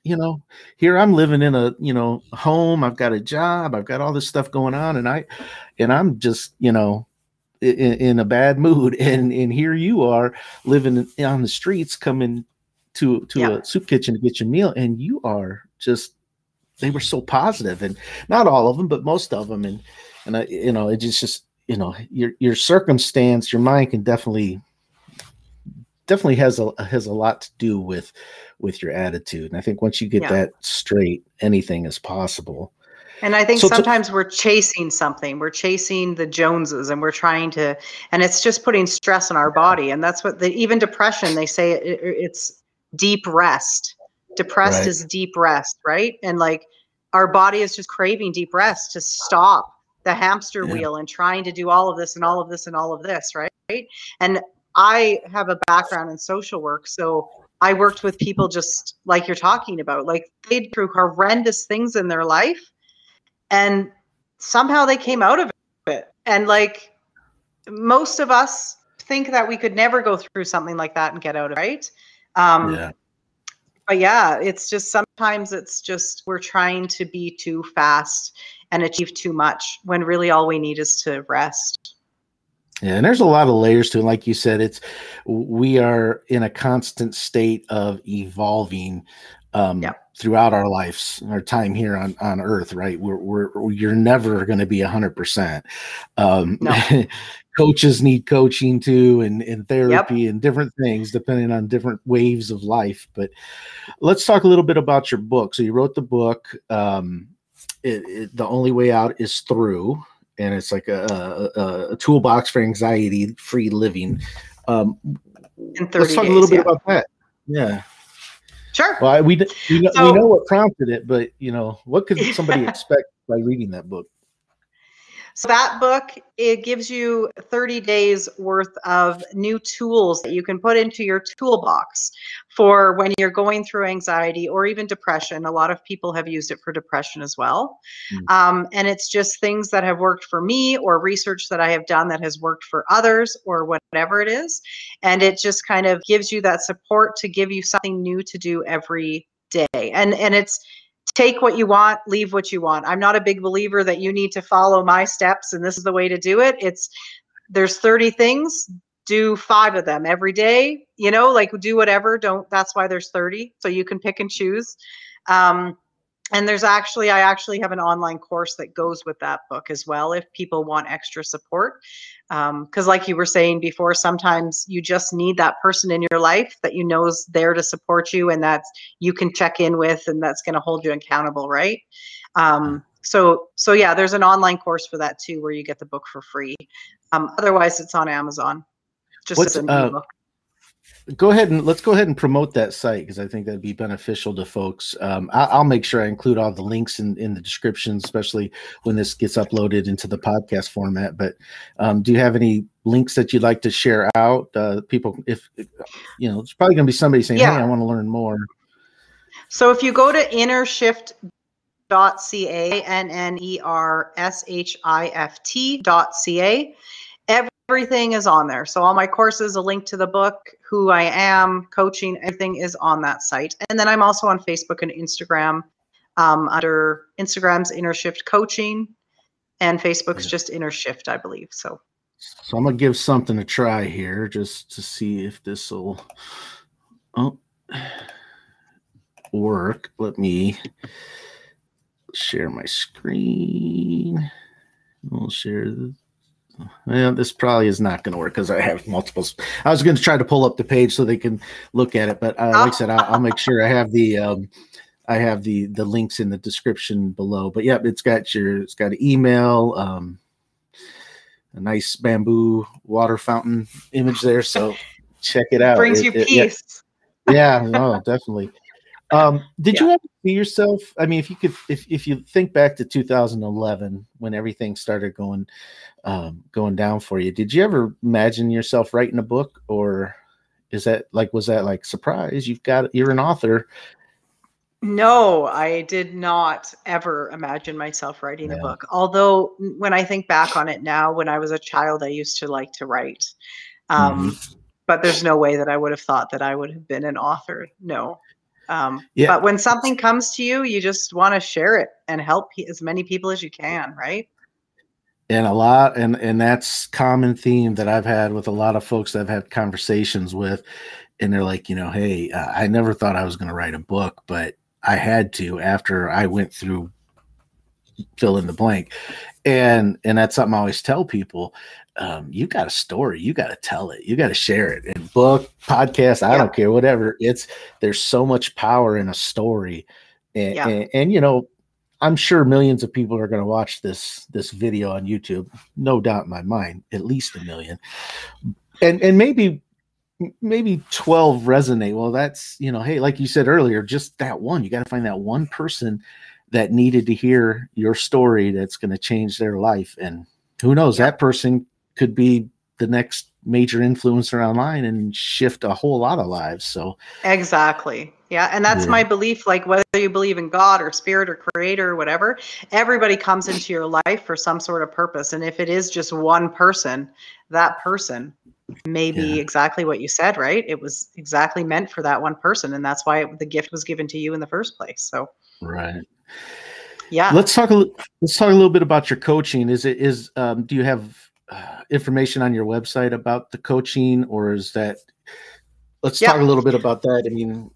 you know here i'm living in a you know home i've got a job i've got all this stuff going on and i and i'm just you know in, in a bad mood [LAUGHS] and and here you are living on the streets coming to to Yeah. a soup kitchen to get your meal and you are just they were so positive and not all of them but most of them and and I, you know it just just you know your your circumstance your mind can definitely definitely has a has a lot to do with with your attitude. And I think once you get yeah. that straight, anything is possible. And I think so sometimes to, we're chasing something. We're chasing the Joneses and we're trying to, and it's just putting stress on our body. And that's what the, even depression, they say it, it's deep rest. Depressed right. is deep rest, right? And like our body is just craving deep rest to stop the hamster yeah. wheel and trying to do all of this and all of this and all of this, right? And I have a background in social work. So I worked with people just like you're talking about, like they'd through horrendous things in their life and somehow they came out of it. And like most of us think that we could never go through something like that and get out of it, right? Um, yeah. But yeah, it's just sometimes it's just we're trying to be too fast and achieve too much when really all we need is to rest. Yeah, and there's a lot of layers to it. Like you said, it's we are in a constant state of evolving um, yeah. Throughout our lives, our time here on on Earth. Right, we're, we're you're never going to be a hundred percent. Um, no. [LAUGHS] coaches need coaching too, and and therapy yep. and different things depending on different waves of life. But let's talk a little bit about your book. So you wrote the book. Um, it, it, the only way out is through and it's like a, a, a toolbox for anxiety free living. Um, let's talk days, a little bit yeah. about that. Yeah. Sure. Well, we, we, know, so, we know what prompted it, but you know, what could somebody [LAUGHS] expect by reading that book? So that book it gives you 30 days worth of new tools that you can put into your toolbox for when you're going through anxiety or even depression. A lot of people have used it for depression as well. Mm. Um, and it's just things that have worked for me or research that I have done that has worked for others or whatever it is. And it just kind of gives you that support to give you something new to do every day. And and it's take what you want, leave what you want. I'm not a big believer that you need to follow my steps and this is the way to do it. It's there's 30 things, do five of them every day, you know, like do whatever. Don't that's why there's 30. So you can pick and choose. Um, and there's actually i actually have an online course that goes with that book as well if people want extra support. Because um, like you were saying before sometimes you just need that person in your life that you know is there to support you and that you can check in with and that's going to hold you accountable right? Um, so so yeah there's an online course for that too where you get the book for free. Um, otherwise it's on amazon just What's, as a uh, book go ahead and let's go ahead and promote that site because I think that'd be beneficial to folks. Um, I, will make sure I include all the links in, in the description, especially when this gets uploaded into the podcast format. But um, do you have any links that you'd like to share out? Uh, people, if you know, it's probably going to be somebody saying, yeah. "Hey, I want to learn more." So if you go to innershift.ca, n n e r s h i f t.ca everything is on there. So all my courses, a link to the book, who I am, coaching, everything is on that site. And then I'm also on Facebook and Instagram um, under Instagram's Inner Shift Coaching, and Facebook's yeah. just Inner Shift, I believe. So. So I'm gonna give something a try here, just to see if this will oh, work. Let me share my screen. We'll share this. Well, this probably is not going to work because I have multiples. I was going to try to pull up the page so they can look at it, but uh, like I said, I'll, I'll, make sure I have the um, I have the the links in the description below. But yep, it's got your it's got an email, um, a nice bamboo water fountain image there. So check it out. Brings it, you it, peace. Yeah, yeah no, definitely. Um, did yeah. you ever see yourself? I mean, if you could, if if you think back to 2011 when everything started going um, going down for you, did you ever imagine yourself writing a book, or is that like was that like surprise? You've got you're an author. No, I did not ever imagine myself writing yeah. a book. Although when I think back on it now, when I was a child, I used to like to write. Um, mm-hmm. But there's no way that I would have thought that I would have been an author. No. Um, yeah. But when something comes to you, you just want to share it and help as many people as you can, right? And a lot, and and that's common theme that I've had with a lot of folks that I've had conversations with, and they're like, you know, hey, uh, I never thought I was going to write a book, but I had to after I went through fill in the blank, and and that's something I always tell people. Um, you got a story, you got to tell it, you got to share it in book, podcast. I yeah. don't care, whatever. It's there's so much power in a story, and, yeah. and, and you know, I'm sure millions of people are going to watch this this video on YouTube. No doubt in my mind, at least a million, and and maybe maybe 12 resonate well that's you know hey like you said earlier just that one you got to find that one person that needed to hear your story that's going to change their life and who knows that person could be the next major influencer online and shift a whole lot of lives so. Exactly. Yeah and that's yeah. my belief like whether you believe in god or spirit or creator or whatever everybody comes into your life for some sort of purpose and if it is just one person that person may be yeah. exactly what you said right? It was exactly meant for that one person and that's why it, the gift was given to you in the first place so. Right. Yeah. Let's talk a let's talk a little bit about your coaching. Is it is um, do you have uh, information on your website about the coaching or is that let's yeah. talk a little bit about that. I mean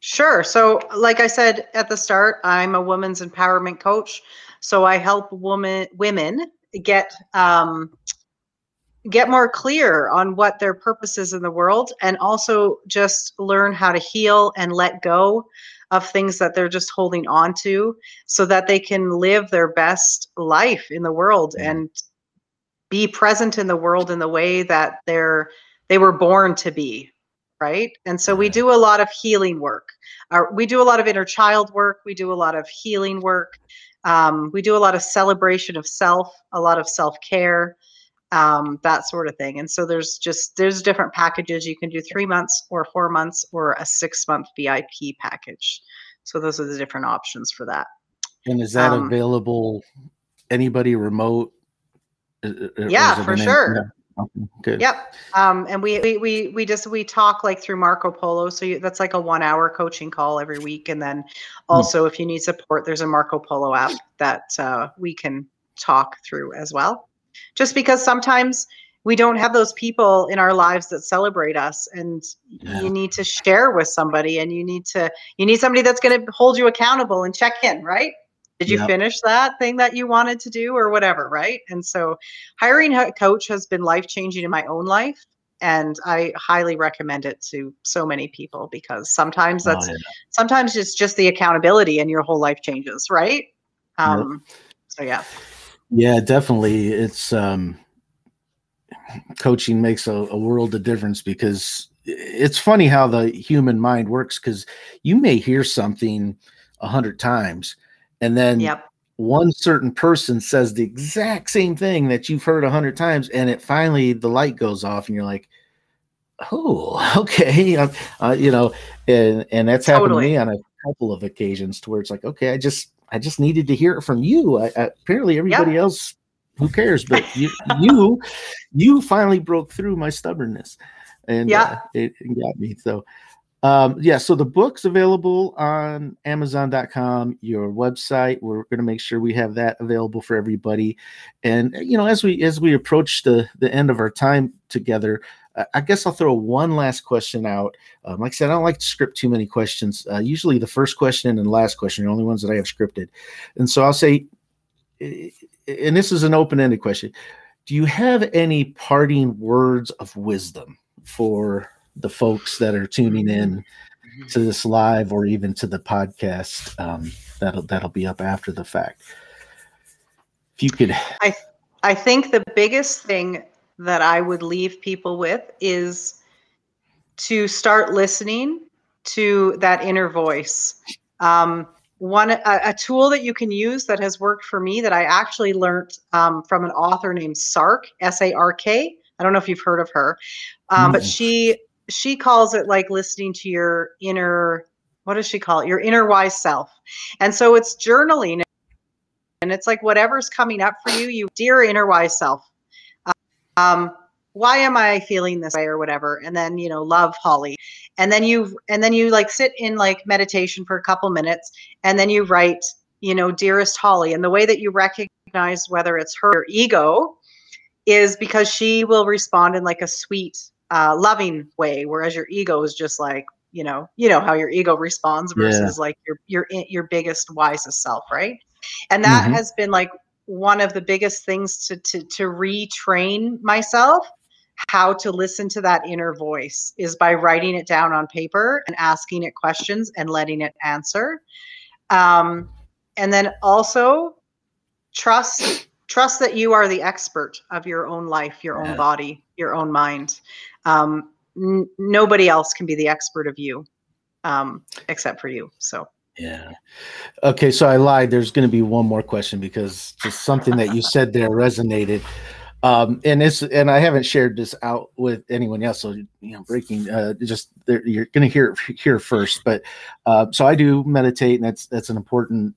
sure. So like i said at the start i'm a women's empowerment coach. So i help woman women get um, get more clear on what their purpose is in the world and also just learn how to heal and let go of things that they're just holding on to so that they can live their best life in the world and be present in the world in the way that they're they were born to be right and so we do a lot of healing work Our, we do a lot of inner child work we do a lot of healing work um, we do a lot of celebration of self a lot of self-care um, that sort of thing. And so there's just there's different packages you can do three months or four months or a six month VIP package. So those are the different options for that. And is that um, available anybody remote? Yeah, for sure. Good. Yep. Um, and we, we we we just we talk like through Marco Polo. So you, that's like a one hour coaching call every week. And then hmm. also, if you need support, there's a Marco Polo app that uh, we can talk through as well just because sometimes we don't have those people in our lives that celebrate us and yeah. you need to share with somebody and you need to you need somebody that's going to hold you accountable and check in right did you yep. finish that thing that you wanted to do or whatever right and so hiring a coach has been life changing in my own life and i highly recommend it to so many people because sometimes oh, that's oh, yeah. sometimes it's just the accountability and your whole life changes right um yep. so yeah yeah, definitely. It's um, coaching makes a, a world of difference because it's funny how the human mind works because you may hear something a hundred times and then yep. one certain person says the exact same thing that you've heard a hundred times and it finally the light goes off and you're like oh [LAUGHS] okay [LAUGHS] uh, uh, you know and and that's happened to me on a couple of occasions to where it's like okay i just I just needed to hear it from you. I, I, apparently, everybody yep. else, who cares? But [LAUGHS] you, you, you finally broke through my stubbornness, and yeah, uh, it, it, got me. So, um, yeah. So the book's available on Amazon.com. Your website. We're going to make sure we have that available for everybody. And you know, as we as we approach the the end of our time together, I guess I'll throw one last question out. Um, like I said, I don't like to script too many questions. Uh, usually, the first question and the last question are the only ones that I have scripted. And so I'll say, and this is an open ended question Do you have any parting words of wisdom for the folks that are tuning in mm-hmm. to this live or even to the podcast um, that'll that'll be up after the fact? If you could, I I think the biggest thing that I would leave people with is to start listening to that inner voice. Um, one a, a, tool that you can use that has worked for me that I actually learned um, from an author named Sark S A R K. I don't know if you've heard of her, um, mm. but she she calls it like listening to your inner what does she call it your inner wise self and so it's journaling and it's like whatever's coming up for you you dear inner wise self um, why am I feeling this way or whatever? And then, you know, love Holly. And then you and then you like sit in like meditation for a couple minutes and then you write, you know, dearest Holly. And the way that you recognize whether it's her ego is because she will respond in like a sweet, uh, loving way, whereas your ego is just like, you know, you know how your ego responds versus yeah. like your your your biggest wisest self, right? And that mm-hmm. has been like one of the biggest things to, to, to retrain myself how to listen to that inner voice is by writing it down on paper and asking it questions and letting it answer. Um, and then also trust trust that you are the expert of your own life, your own body, your own mind. Um, n- nobody else can be the expert of you um, except for you. So. Yeah. Okay, so I lied. There's going to be one more question because just something that you [LAUGHS] said there resonated. Um, and it's and I haven't shared this out with anyone else, so you know, breaking uh, just you're going to hear it here first. But uh, so I do meditate, and that's that's an important.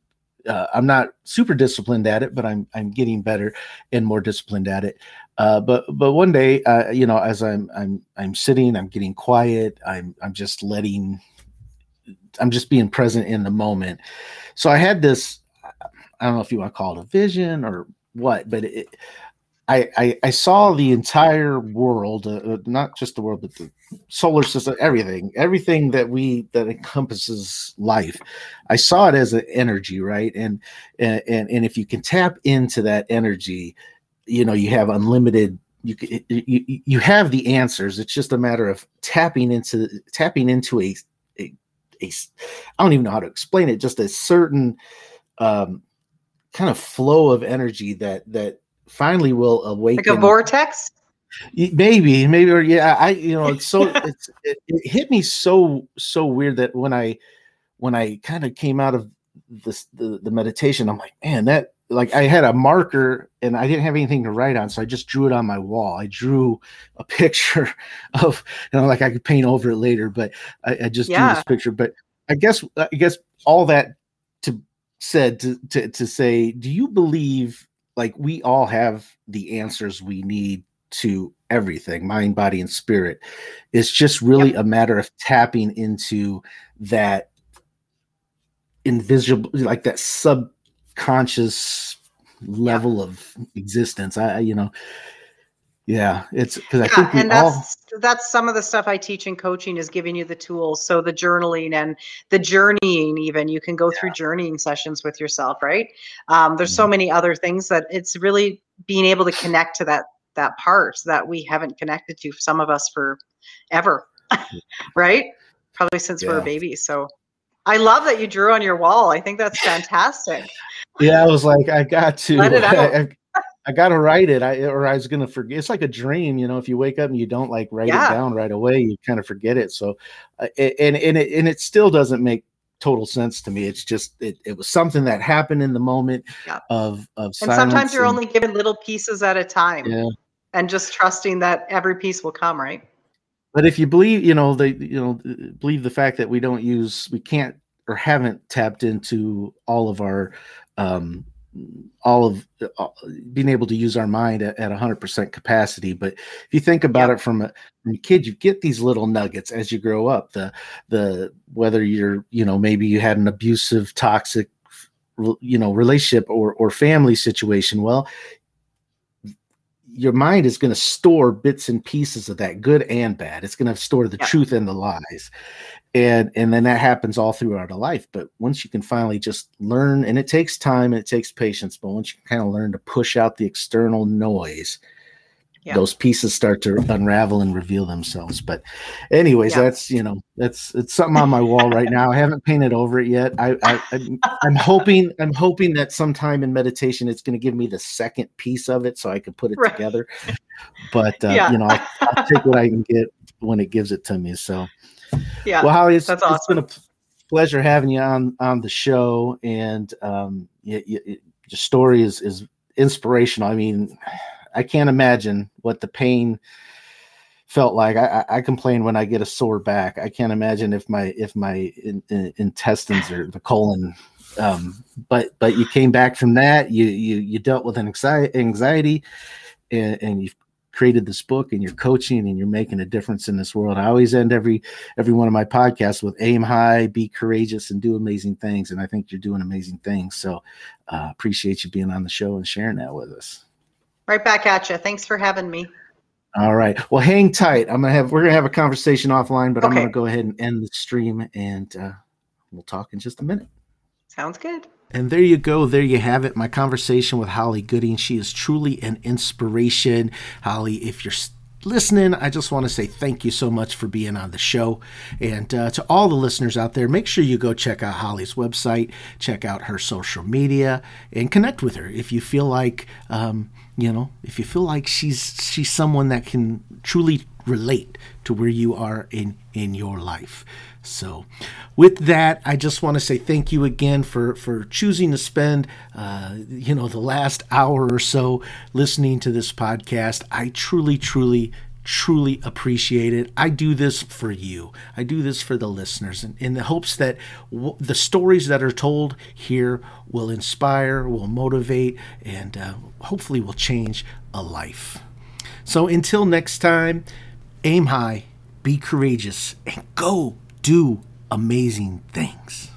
Uh, I'm not super disciplined at it, but I'm I'm getting better and more disciplined at it. Uh, but but one day, uh, you know, as I'm I'm I'm sitting, I'm getting quiet. I'm I'm just letting I'm just being present in the moment. So I had this, I don't know if you want to call it a vision or what, but it, I, I, I saw the entire world, uh, uh, not just the world, but the solar system, everything, everything that we that encompasses life. I saw it as an energy, right? And and and if you can tap into that energy, you know, you have unlimited. You, you you have the answers. It's just a matter of tapping into tapping into a a I don't even know how to explain it, just a certain um, kind of flow of energy that that finally will awaken. Like a vortex. Maybe, maybe, or yeah, I, you know, it's so [LAUGHS] it's it, it hit me so so weird that when I when I kind of came out of this the, the meditation, I'm like, man, that like I had a marker and I didn't have anything to write on, so I just drew it on my wall. I drew a [LAUGHS] picture of, you know, like I could paint over it later, but I, I just yeah. drew this picture. But I guess I guess all that to said to, to to say, do you believe like we all have the answers we need to everything, mind, body, and spirit? It's just really yep. a matter of tapping into that invisible, like that subconscious level of existence. I, you know, yeah, it's because I yeah, think we and that's all... that's some of the stuff I teach in coaching is giving you the tools. So the journaling and the journeying, even you can go yeah. through journeying sessions with yourself, right? Um, there's mm-hmm. so many other things that it's really being able to connect to that that part that we haven't connected to. Some of us for ever, [LAUGHS] right? Probably since yeah. we we're babies. So I love that you drew on your wall. I think that's fantastic. yeah, I was like, I got to let it [LAUGHS] out. I, I got to write it. I or I was gonna forget. It's like a dream, you know. If you wake up and you don't like write yeah. it down right away, you kind of forget it. So, uh, and and it and it still doesn't make total sense to me. It's just it, it was something that happened in the moment yeah. of of. And sometimes you're and, only given little pieces at a time. Yeah. And just trusting that every piece will come, right? But if you believe, you know, they, you know, believe the fact that we don't use, we can't or haven't tapped into all of our, um, all of uh, being able to use our mind at, at 100% capacity. But if you think about it from a, from a kid you get these little nuggets as you grow up. The the whether you're you know maybe you had an abusive toxic you know relationship or or family situation well your mind is going to store bits and pieces of that good and bad. It's going to store the yeah. truth and the lies and and then that happens all throughout a life but once you can finally just learn and it takes time and it takes patience but once you kind of learn to push out the external noise yeah. those pieces start to unravel and reveal themselves but anyways yeah. that's you know that's it's something on my wall right now i haven't painted over it yet i, I I'm, I'm hoping i'm hoping that sometime in meditation it's going to give me the second piece of it so i can put it right. together but uh, yeah. you know I'll, I'll take what i can get when it gives it to me so yeah well Holly, it's, that's awesome. it's been a pleasure having you on on the show and um you, you, your story is is inspirational i mean I can't imagine what the pain felt like. I, I, complain when I get a sore back. I can't imagine if my if my in, in, intestines or the colon. Um, but but you came back from that. You you you dealt with an anxiety, anxiety and, and you've created this book and you're coaching and you're making a difference in this world. I always end every every one of my podcasts with aim high, be courageous, and do amazing things. And I think you're doing amazing things. So uh, appreciate you being on the show and sharing that with us. Right back at you. Thanks for having me. All right. Well, hang tight. I'm gonna have we're gonna have a conversation offline, but okay. I'm gonna go ahead and end the stream, and uh, we'll talk in just a minute. Sounds good. And there you go. There you have it. My conversation with Holly Gooding. She is truly an inspiration. Holly, if you're listening, I just want to say thank you so much for being on the show. And uh, to all the listeners out there, make sure you go check out Holly's website, check out her social media, and connect with her if you feel like, um, you know, if you feel like she's she's someone that can truly relate to where you are in in your life. So, with that, I just want to say thank you again for for choosing to spend, uh, you know, the last hour or so listening to this podcast. I truly, truly, truly appreciate it. I do this for you. I do this for the listeners, in, in the hopes that w- the stories that are told here will inspire, will motivate, and uh, hopefully will change a life. So until next time, aim high, be courageous, and go do amazing things.